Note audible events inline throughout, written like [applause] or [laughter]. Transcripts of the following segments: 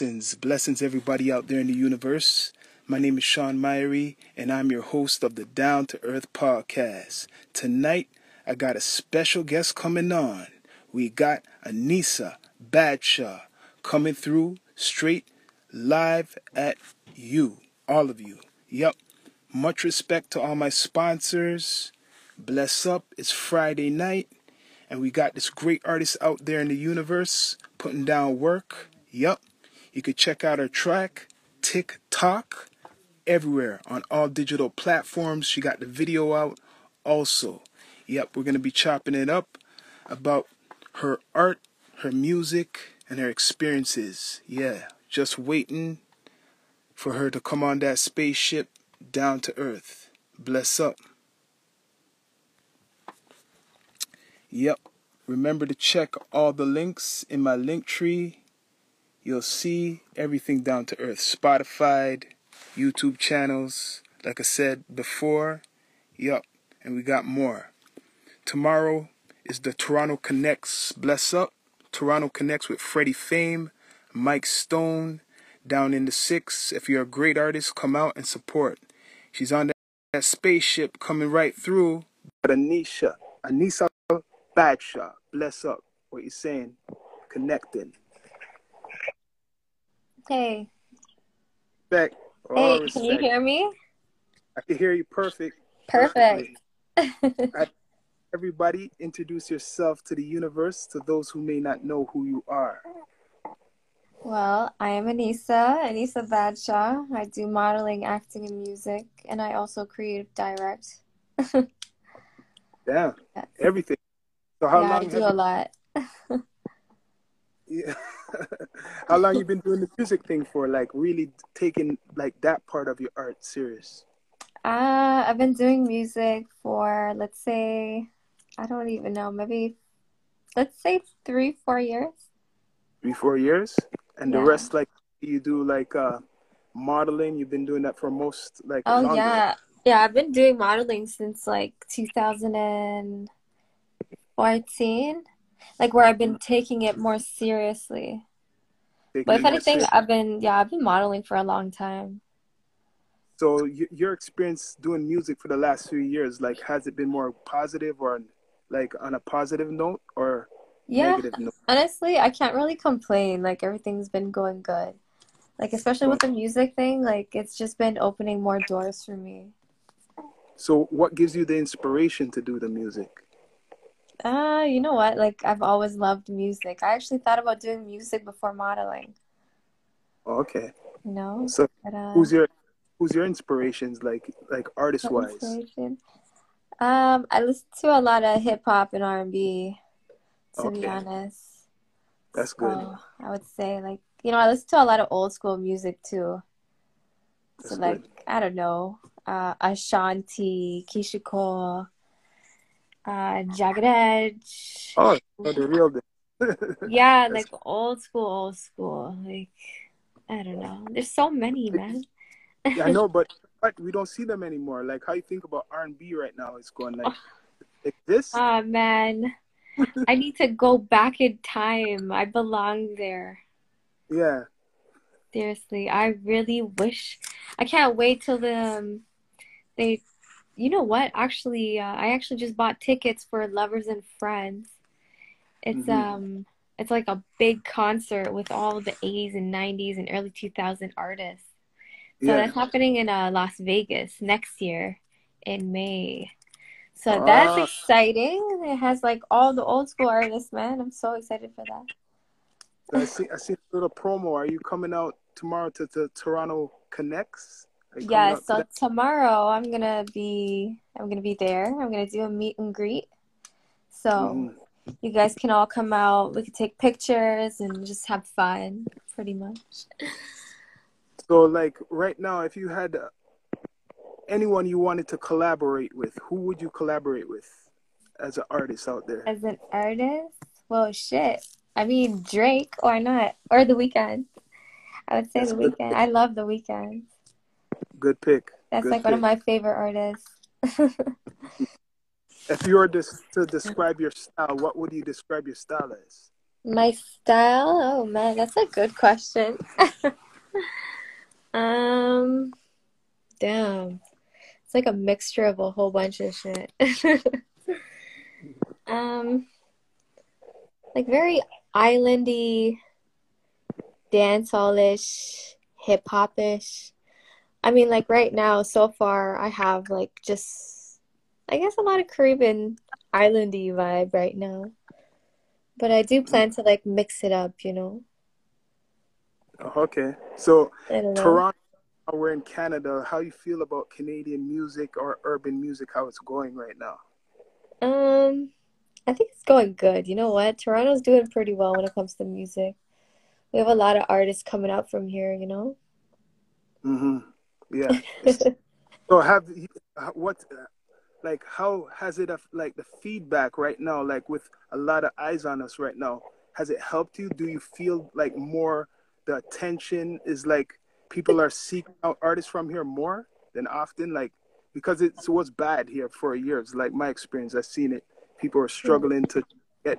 Blessings, blessings, everybody out there in the universe. My name is Sean Myrie, and I'm your host of the Down to Earth podcast. Tonight, I got a special guest coming on. We got Anissa Badshaw coming through straight live at you, all of you. Yep. Much respect to all my sponsors. Bless up. It's Friday night, and we got this great artist out there in the universe putting down work. Yep. You could check out her track, TikTok, everywhere on all digital platforms. She got the video out also. Yep, we're going to be chopping it up about her art, her music, and her experiences. Yeah, just waiting for her to come on that spaceship down to earth. Bless up. Yep. Remember to check all the links in my link tree you'll see everything down to earth. Spotify, YouTube channels, like I said before. Yup, and we got more. Tomorrow is the Toronto Connects Bless Up. Toronto Connects with Freddie Fame, Mike Stone, down in the six. If you're a great artist, come out and support. She's on that, spaceship coming right through. But Anisha, Anissa Badshaw, bless up. What you saying? Connecting. Hey. Back. Hey, can you hear me? I can hear you perfect. Perfect. Everybody, introduce yourself to the universe to those who may not know who you are. Well, I am Anissa, Anissa Badshaw. I do modeling, acting, and music, and I also creative direct. [laughs] yeah, everything. So how yeah, long I do a lot. [laughs] yeah. [laughs] How long you been doing the music thing for? Like really taking like that part of your art serious? Uh, I've been doing music for let's say I don't even know, maybe let's say three, four years. Three, four years? And yeah. the rest like you do like uh modeling, you've been doing that for most like Oh longer. yeah. Yeah, I've been doing modeling since like two thousand and fourteen like where I've been taking it more seriously. Taking but if anything, I've been yeah, I've been modeling for a long time. So your experience doing music for the last few years, like, has it been more positive or like on a positive note or yeah, honestly, I can't really complain. Like everything's been going good. Like especially with the music thing, like it's just been opening more doors for me. So what gives you the inspiration to do the music? Uh, you know what? Like I've always loved music. I actually thought about doing music before modeling. Oh, okay. You know. So but, uh, who's your who's your inspirations like like artist wise? Um, I listen to a lot of hip hop and R and B. To okay. be honest. That's good. I would say like you know I listen to a lot of old school music too. That's so like good. I don't know, uh, Ashanti, Keyshia Cole uh, Jagged Edge. Oh, the real [laughs] yeah, like old school, old school. Like I don't know. There's so many, man. yeah, I know, [laughs] but but we don't see them anymore. Like how you think about R and B right now? It's going like, like this. Oh man, I need to go back in time. I belong there. Yeah. Seriously, I really wish. I can't wait till the um, they you know what? Actually, uh, I actually just bought tickets for Lovers and Friends. It's mm-hmm. um, it's like a big concert with all the 80s and 90s and early 2000 artists. So yeah. that's happening in uh, Las Vegas next year in May. So uh, that's exciting. It has like all the old school artists, man. I'm so excited for that. I see. I see a little promo. Are you coming out tomorrow to the Toronto Connects? Yeah so tomorrow i'm gonna be i'm gonna be there. I'm gonna do a meet and greet. So mm. you guys can all come out. We can take pictures and just have fun pretty much. So like right now if you had uh, anyone you wanted to collaborate with who would you collaborate with as an artist out there? As an artist? Well shit. I mean drake or not? Or the Weeknd i would say That's the Weeknd i love the Weeknd Good pick. That's Good like pick. one of my favorite artists. if you were to, to describe your style, what would you describe your style as? My style? Oh man, that's a good question. [laughs] Um, damn. It's like a mixture of a whole bunch of shit. [laughs] Um, like very islandy, dancehall-ish, hip hop-ish. I mean, like right now, so far, I have like just, I guess a lot of Caribbean islandy vibe right now. But I do plan to like mix it up, you know? Okay. So I don't know. Toronto, we're in Canada. How you feel about Canadian music or urban music? How it's going right now? Um, I think it's going good. You know what? Toronto's doing pretty well when it comes to music. We have a lot of artists coming out from here, you know? Mm-hmm. Yeah. [laughs] So have uh, what like how has it like the feedback right now like with a lot of eyes on us right now has it helped you do you feel like more the attention is like people are seeking out artists from here more than often like because it was bad here for years like my experience i've seen it people are struggling to get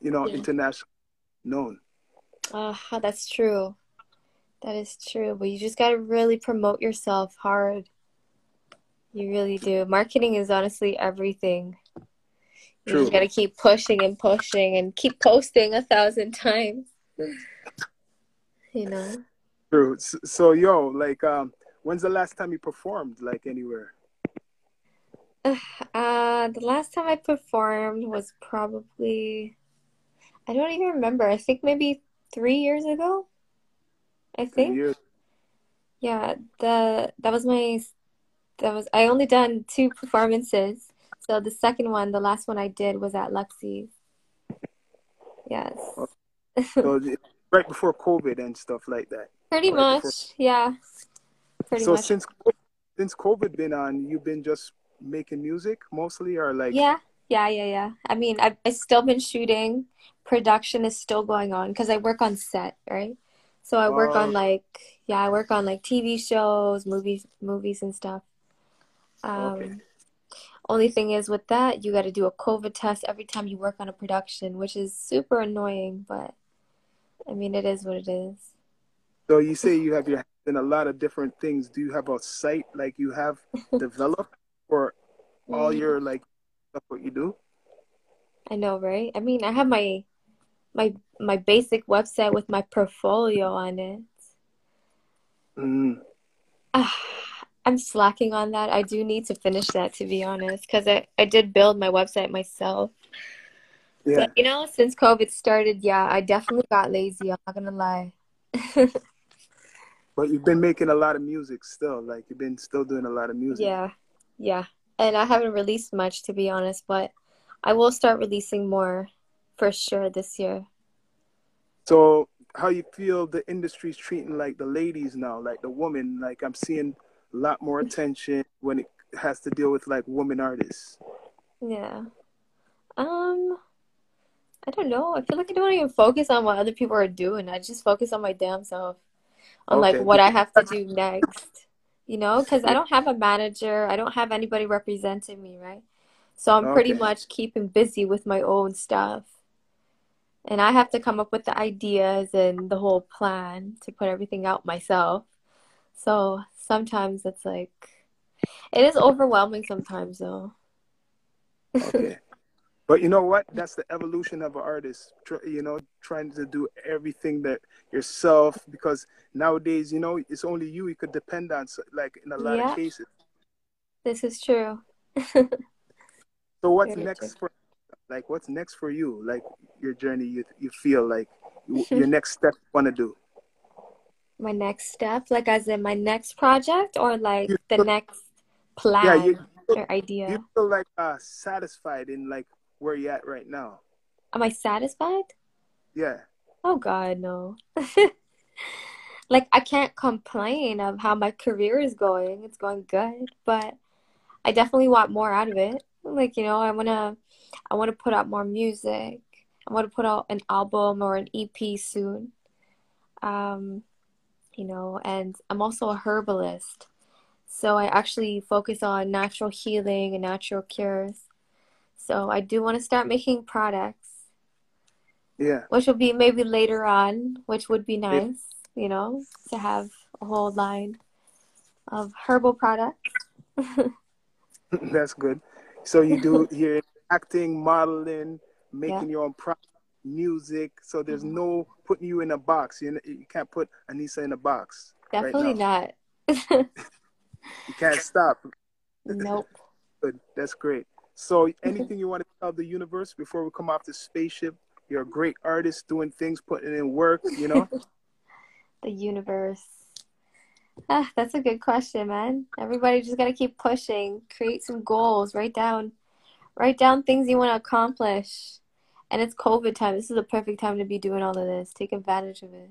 you know Yeah. international known Ah, that's true. That is true. But you just gotta really promote yourself hard. You really do. Marketing is honestly everything. You true just gotta keep pushing and pushing and keep posting a thousand times, you know? true so, so yo like um when's the last time you performed like anywhere [sighs] Uh, the last time I performed was probably, I don't even remember. I think maybe three years ago, I think. Yeah, the that was my that was I only done two performances. So the second one, the last one I did was at Luxie's. Yes. Oh. [laughs] So right before COVID and stuff like that. Pretty Right before. much. Yeah. Pretty So much. since since COVID been on, you've been just making music mostly, or like Yeah. Yeah, yeah, yeah. I mean, I've, I've still been shooting. Production is still going on because I work on set, right? So I work on like, yeah, I work on like TV shows, movies, movies and stuff. okay, Um, only thing is with that, you got to do a COVID test every time you work on a production, which is super annoying, but I mean, it is what it is. so you say you have your in a lot of different things. Do you have a site like you have [laughs] developed for all Mm, your like stuff what you do? I know, right? I mean, I have my my my basic website with my portfolio on it. Mm, Ah, I'm slacking on that. I do need to finish that, to be honest, because I, I did build my website myself. yeah. But you know, since COVID started, yeah, I definitely got lazy. I'm not gonna lie. [laughs] But you've been making a lot of music still. Like you've been still doing a lot of music. Yeah, yeah. And I haven't released much, to be honest, but I will start releasing more for sure this year. So how you feel the industry's treating like the ladies now, like the woman? Like I'm seeing a lot more attention when it has to deal with like women artists. Yeah. Um, I don't know. I feel like I don't even focus on what other people are doing. I just focus on my damn self, on like what I have to do next, you know, because I don't have a manager. I don't have anybody representing me, right? So I'm pretty much keeping busy with my own stuff. And I have to come up with the ideas and the whole plan to put everything out myself. So sometimes it's like, it is overwhelming sometimes though. okay. [laughs] But you know what? That's the evolution of an artist. You know, trying to do everything that yourself because nowadays, you know, it's only you you could depend on. Like in a lot of cases. this is true. [laughs] So what's Very true. next for like what's next for you? Like your journey, you you feel like you, your [laughs] next step you want to do. My next step, like as in my next project or like You the feel, next yeah, you plan you or feel, you feel like uh satisfied in like where you're at right now. Am I satisfied? Yeah. Oh God, no. [laughs] Like I can't complain of how my career is going. It's going good, but I definitely want more out of it. Like, you know, I wanna I wanna put out more music. I want to put out an album or an EP soon. Um, you know, and I'm also a herbalist. So I actually focus on natural healing and natural cures. So I do want to start making products. Yeah. Which will be maybe later on, which would be nice, you know, to have a whole line of herbal products. [laughs] [laughs] That's good. So you do [laughs] you're acting, modeling, making Yeah. your own product, music. So there's Mhm. no putting you in a box. You you can't put Anissa in a box. Definitely now. not. [laughs] You can't stop. Nope. [laughs] Good. That's great. So anything you want to tell the universe before we come off the spaceship? You're a great artist, doing things, putting in work. You know. The universe. Ah, that's a good question, man. Everybody just gotta keep pushing, create some goals, write down, write down things you want to accomplish. And it's COVID time. This is the perfect time to be doing all of this. Take advantage of it.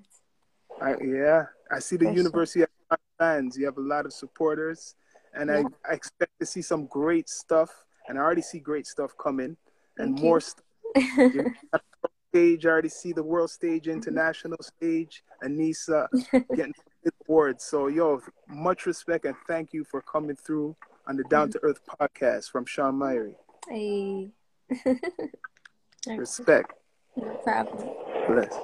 I, yeah, I see the For sure. university has a lot of fans. You have a lot of supporters, and Yeah. I, I expect to see some great stuff. And I already see great stuff coming, and Thank more you. stuff. You're at the stage. I already see the world stage, international stage. Anissa getting [laughs] awards. So, yo, much respect and thank you for coming through on the Down to mm-hmm. Earth podcast from Sean Myrie. Hey. [laughs] Respect. No problem. Bless.